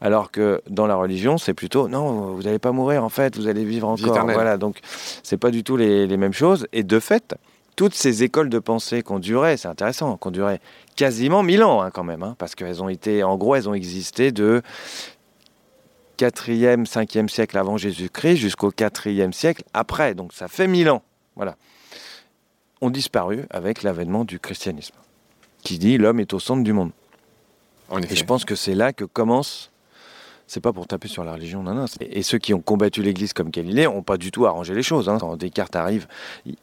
Alors que dans la religion, c'est plutôt non, vous n'allez pas mourir en fait, vous allez vivre encore. Voilà, donc c'est pas du tout les, les mêmes choses. Et de fait, toutes ces écoles de pensée qui ont duré, c'est intéressant, qui ont duré quasiment mille ans hein, quand même, hein, parce qu'elles ont été, en gros, elles ont existé de 4e, 5e siècle avant Jésus-Christ jusqu'au 4e siècle après, donc ça fait mille ans, voilà, ont disparu avec l'avènement du christianisme, qui dit l'homme est au centre du monde. Et je pense que c'est là que commence c'est pas pour taper sur la religion, non, non. Et ceux qui ont combattu l'Église comme Galilée n'ont pas du tout arrangé les choses. Hein. Quand Descartes arrive,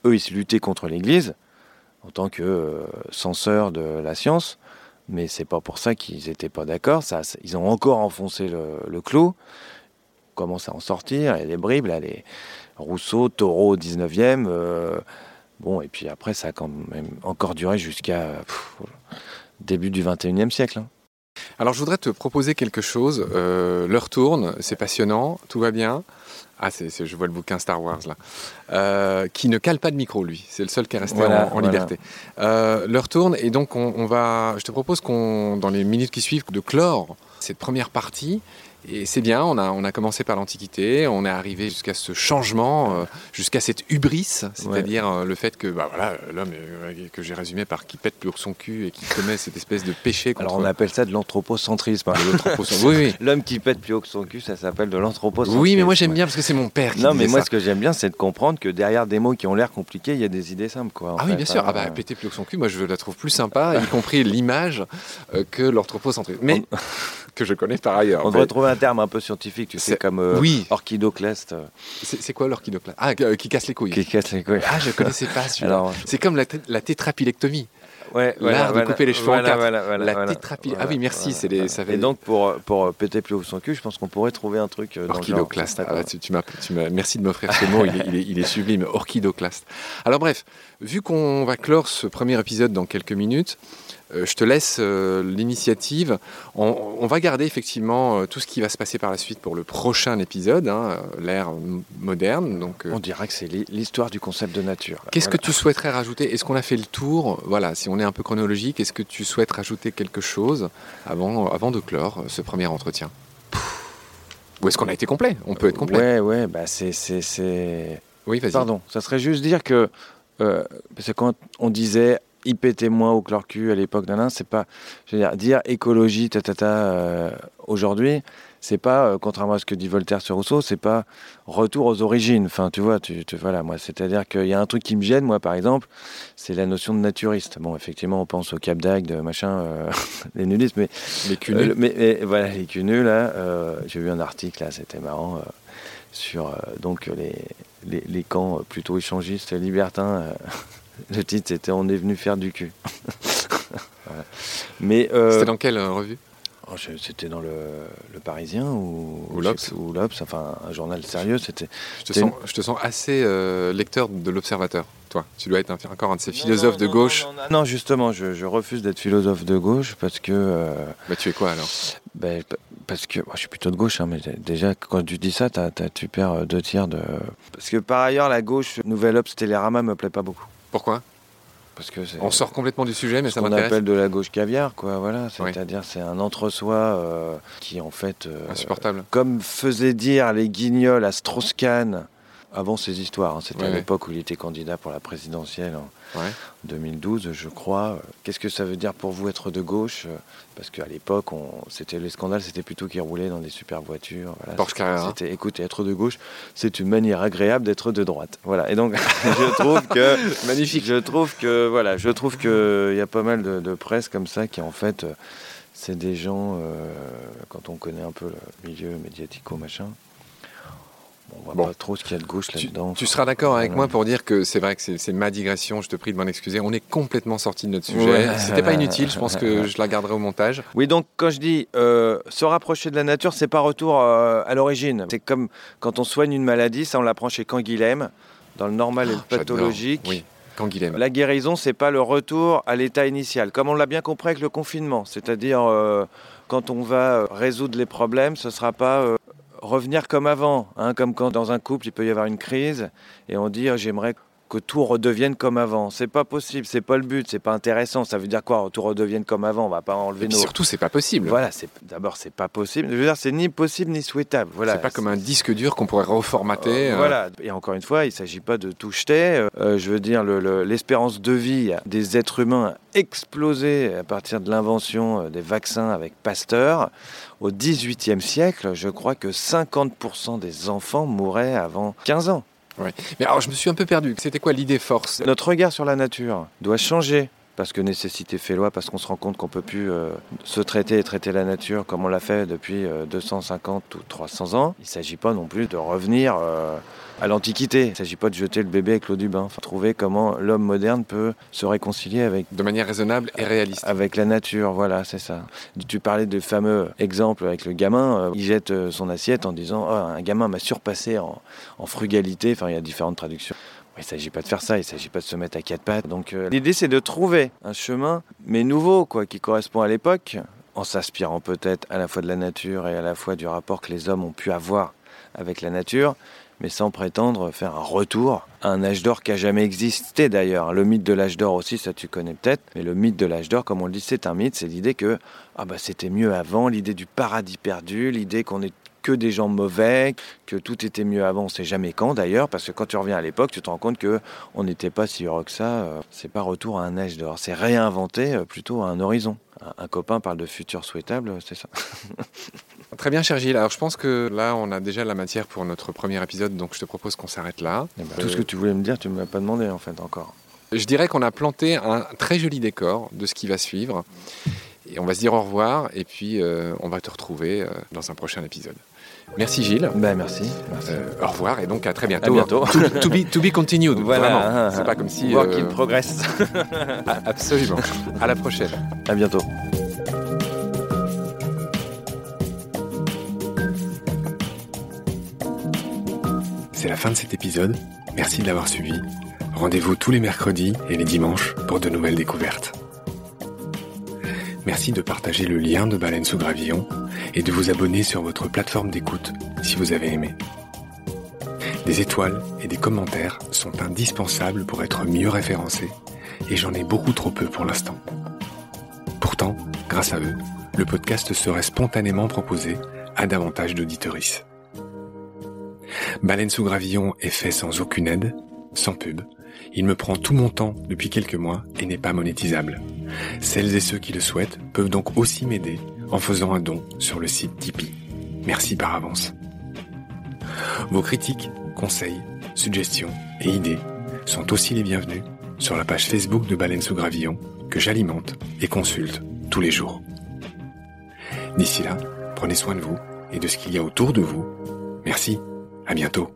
eux, ils se luttaient contre l'Église en tant que euh, censeurs de la science, mais c'est pas pour ça qu'ils n'étaient pas d'accord. Ça, ils ont encore enfoncé le, clou. Comment ça en sortir? Il y a des bribes, là, les Rousseau, Taureau 19e. Euh, bon, et puis après, ça a quand même encore duré jusqu'à début du 21e siècle. Hein. Alors je voudrais te proposer quelque chose. Euh, l'heure tourne, c'est passionnant, tout va bien. Ah, je vois le bouquin Star Wars là. Euh, qui ne cale pas de micro, lui. C'est le seul qui est resté Voilà, en, en voilà. liberté. Euh, L'heure tourne et donc on, on va. Je te propose qu'on, dans les minutes qui suivent, de clore cette première partie. Et c'est bien, on a, on a commencé par l'Antiquité, on est arrivé jusqu'à ce changement, euh, jusqu'à cette hubris, c'est-à-dire euh, le fait que bah, voilà, l'homme euh, que j'ai résumé par qui pète plus haut que son cul et qui commet cette espèce de péché contre Alors on appelle ça de l'anthropocentrisme. Oui, oui. L'homme qui pète plus haut que son cul, ça s'appelle de l'anthropocentrisme. Oui, mais moi j'aime bien parce que c'est mon père qui Non, mais moi, ça. ce que j'aime bien, c'est de comprendre que derrière des mots qui ont l'air compliqués, il y a des idées simples, quoi. Ah oui, fait, bien sûr. hein. Ah bah, péter plus haut que son cul, moi je la trouve plus sympa, y compris l'image euh, que l'anthropocentrisme. Mais que je connais par ailleurs. On devrait trouver un terme un peu scientifique, tu sais, C'est- comme euh, Oui, orchidocleste, euh, c'est quoi l'orchidoclase Ah, euh, qui casse les couilles. qui casse les couilles. Ah, je connaissais pas celui-là. C'est comme la, la tétrapilectomie. ouais, l'art de couper les cheveux en quatre. La Ah oui, merci, c'est les- ça fait- Et donc, pour, pour péter plus haut son cul, je pense qu'on pourrait trouver un truc euh. Orchidoclaste. Ah, tu, tu tu merci de m'offrir ce mot, il est, il est- il est sublime, orchidoclaste. Alors bref, vu qu'on va clore ce premier épisode dans quelques minutes, euh, je te laisse euh, l'initiative. On, on va garder effectivement euh, tout ce qui va se passer par la suite pour le prochain épisode, hein, euh, l'ère moderne. Donc, euh, On dirait que c'est l'hi- l'histoire du concept de nature. Qu'est-ce Voilà. que tu souhaiterais rajouter? Est-ce qu'on a fait le tour? Voilà, si on est un peu chronologique, est-ce que tu souhaites rajouter quelque chose avant, avant de clore euh, ce premier entretien? Ou est-ce qu'on a été complet? On peut être complet. Ouais, ouais, bah c'est. c'est- c'est- Oui, vas-y. Pardon, ça serait juste dire que. euh, parce que quand on disait il pétait moins au cul à l'époque d'un c'est pas. Je veux dire, dire écologie, ta, ta, ta, euh, aujourd'hui, c'est pas, euh, contrairement à ce que dit Voltaire sur Rousseau, c'est pas retour aux origines. Enfin, tu vois, tu, tu- voilà, moi, c'est-à-dire qu'il y a un truc qui me gêne, moi, par exemple, c'est la notion de naturiste. Bon, effectivement, on pense au Cap d'Agde, machin, euh, les nudistes, mais Les culs mais, mais voilà, les culs nus, là, j'ai vu un article, là, c'était marrant, sur donc les, les, les camps plutôt échangistes libertins. le titre, c'était On est venu faire du cul. Voilà. Mais euh, C'était dans quelle euh, revue? oh, c'était dans le, le Parisien ou, Ou l'Obs. plus, ou l'Obs, enfin un journal sérieux. C'était je te, sens, je te sens assez euh, lecteur de l'Observateur, toi. Tu dois être un- encore un de ces philosophes de Non, non, gauche. Non, non, non, justement, je, je refuse d'être philosophe de gauche parce que. euh, Bah, tu es quoi alors? p- parce que moi, je suis plutôt de gauche, hein, mais déjà quand tu dis ça, t'as- t'as- tu perds deux tiers de. Parce que par ailleurs, la gauche, Nouvelle Obs, Télérama me plaît pas beaucoup. Pourquoi? Parce que c'est On sort complètement du sujet, mais ce ça m'intéresse. appelle de la gauche caviar, quoi. Voilà, Oui. c'est-à-dire c'est un entre-soi euh, qui en fait, euh, Insupportable. comme faisaient dire les Guignols à Strauss-Kahn avant ces histoires. hein, C'était à l'époque où il était candidat pour la présidentielle en Ouais. 2012, je crois. Qu'est-ce que ça veut dire pour vous être de gauche? Parce qu'à l'époque, on... c'était les scandales, c'était plutôt qu'ils roulaient dans des super voitures. Voilà, Porsche Carrera. C'était, écoute, être de gauche, c'est une manière agréable d'être de droite. Voilà. Et donc, je trouve que Magnifique. je trouve que voilà, je trouve que il y a pas mal de, de presse comme ça qui en fait, euh, c'est des gens euh, quand on connaît un peu le milieu médiatico machin. On voit Bon. pas trop ce qu'il y a de gauche Tu, là-dedans. tu seras d'accord avec moi pour dire que c'est vrai que c'est ma digression, je te prie de m'en excuser. On est complètement sorti de notre sujet. Ouais. C'était pas inutile, je pense que je la garderai au montage. Oui, donc quand je dis euh, se rapprocher de la nature, c'est pas retour euh, à l'origine. C'est comme quand on soigne une maladie, ça on l'apprend chez Canguilhem, dans le normal et le Ah, pathologique. Oui, Canguilhem. La guérison, c'est pas le retour à l'état initial, comme on l'a bien compris avec le confinement. C'est-à-dire, euh, quand on va résoudre les problèmes, ce sera pas revenir comme avant, hein, comme quand dans un couple il peut y avoir une crise et on dit euh, j'aimerais que tout redevienne comme avant. C'est pas possible, c'est pas le but, c'est pas intéressant. Ça veut dire quoi Tout redevienne comme avant, on va pas enlever Et nos. surtout, c'est pas possible. Voilà, c'est d'abord c'est pas possible. Je veux dire, c'est ni possible ni souhaitable. Voilà. c'est pas comme un disque dur qu'on pourrait reformater. Euh, euh, Voilà. Et encore une fois, il s'agit pas de tout jeter. Euh, je veux dire, le- le- l'espérance de vie des êtres humains a explosé à partir de l'invention des vaccins avec Pasteur. Au XVIIIe siècle, je crois que 50% des enfants mouraient avant 15 ans. Mais alors, je me suis un peu perdu. C'était quoi l'idée force? Notre regard sur la nature doit changer. Parce que nécessité fait loi, parce qu'on se rend compte qu'on peut plus euh, se traiter et traiter la nature comme on l'a fait depuis euh, 250 ou 300 ans. Il ne s'agit pas non plus de revenir euh, à l'Antiquité. Il ne s'agit pas de jeter le bébé avec l'eau du bain. Enfin, trouver comment l'homme moderne peut se réconcilier avec, De manière raisonnable et réaliste. avec la nature. Voilà, c'est ça. Tu parlais du fameux exemple avec le gamin. euh, il jette euh, son assiette en disant Oh, Un gamin m'a surpassé en, en frugalité. Enfin, il y a différentes traductions. Il ne s'agit pas de faire ça, il ne s'agit pas de se mettre à quatre pattes. Donc euh, l'idée c'est de trouver un chemin, mais nouveau, quoi, qui correspond à l'époque, en s'inspirant peut-être à la fois de la nature et à la fois du rapport que les hommes ont pu avoir avec la nature, mais sans prétendre faire un retour à un âge d'or qui a jamais existé d'ailleurs. Le mythe de l'âge d'or aussi, ça tu connais peut-être, mais le mythe de l'âge d'or, comme on le dit, c'est un mythe, c'est l'idée que ah bah c'était mieux avant, l'idée du paradis perdu, l'idée qu'on est que des gens mauvais, que tout était mieux avant, on sait jamais quand d'ailleurs, parce que quand tu reviens à l'époque, tu te rends compte que on n'était pas si heureux que ça. euh, C'est pas retour à un âge d'or, c'est réinventer euh, plutôt un horizon. Un- copain parle de futur souhaitable, c'est ça. Très bien, cher Gilles. Alors, je pense que là, on a déjà la matière pour notre premier épisode, donc je te propose qu'on s'arrête là. Eh ben, Tout ce que tu voulais me dire, tu me l'as pas demandé en fait encore. Je dirais qu'on a planté un très joli décor de ce qui va suivre. Et on va se dire au revoir, et puis euh, on va te retrouver euh, dans un prochain épisode. Merci Gilles. Ben merci. merci. Euh, au revoir et donc à très bientôt. À bientôt. To, to be, to be continued. Voilà, vraiment. hein, C'est pas comme si. Voir euh, qu'il progresse. ah, absolument. à la prochaine. à bientôt. C'est la fin de cet épisode. Merci de l'avoir suivi. Rendez-vous tous les mercredis et les dimanches pour de nouvelles découvertes. Merci de partager le lien de Baleine sous Gravillon et de vous abonner sur votre plateforme d'écoute si vous avez aimé. Des étoiles et des commentaires sont indispensables pour être mieux référencés et j'en ai beaucoup trop peu pour l'instant. Pourtant, grâce à eux, le podcast serait spontanément proposé à davantage d'auditories. Baleine sous gravillon est fait sans aucune aide, sans pub. Il me prend tout mon temps depuis quelques mois et n'est pas monétisable. Celles et ceux qui le souhaitent peuvent donc aussi m'aider en faisant un don sur le site Tipeee. Merci par avance. Vos critiques, conseils, suggestions et idées sont aussi les bienvenus sur la page Facebook de Baleine sous gravillon que j'alimente et consulte tous les jours. D'ici là, prenez soin de vous et de ce qu'il y a autour de vous. Merci. À bientôt.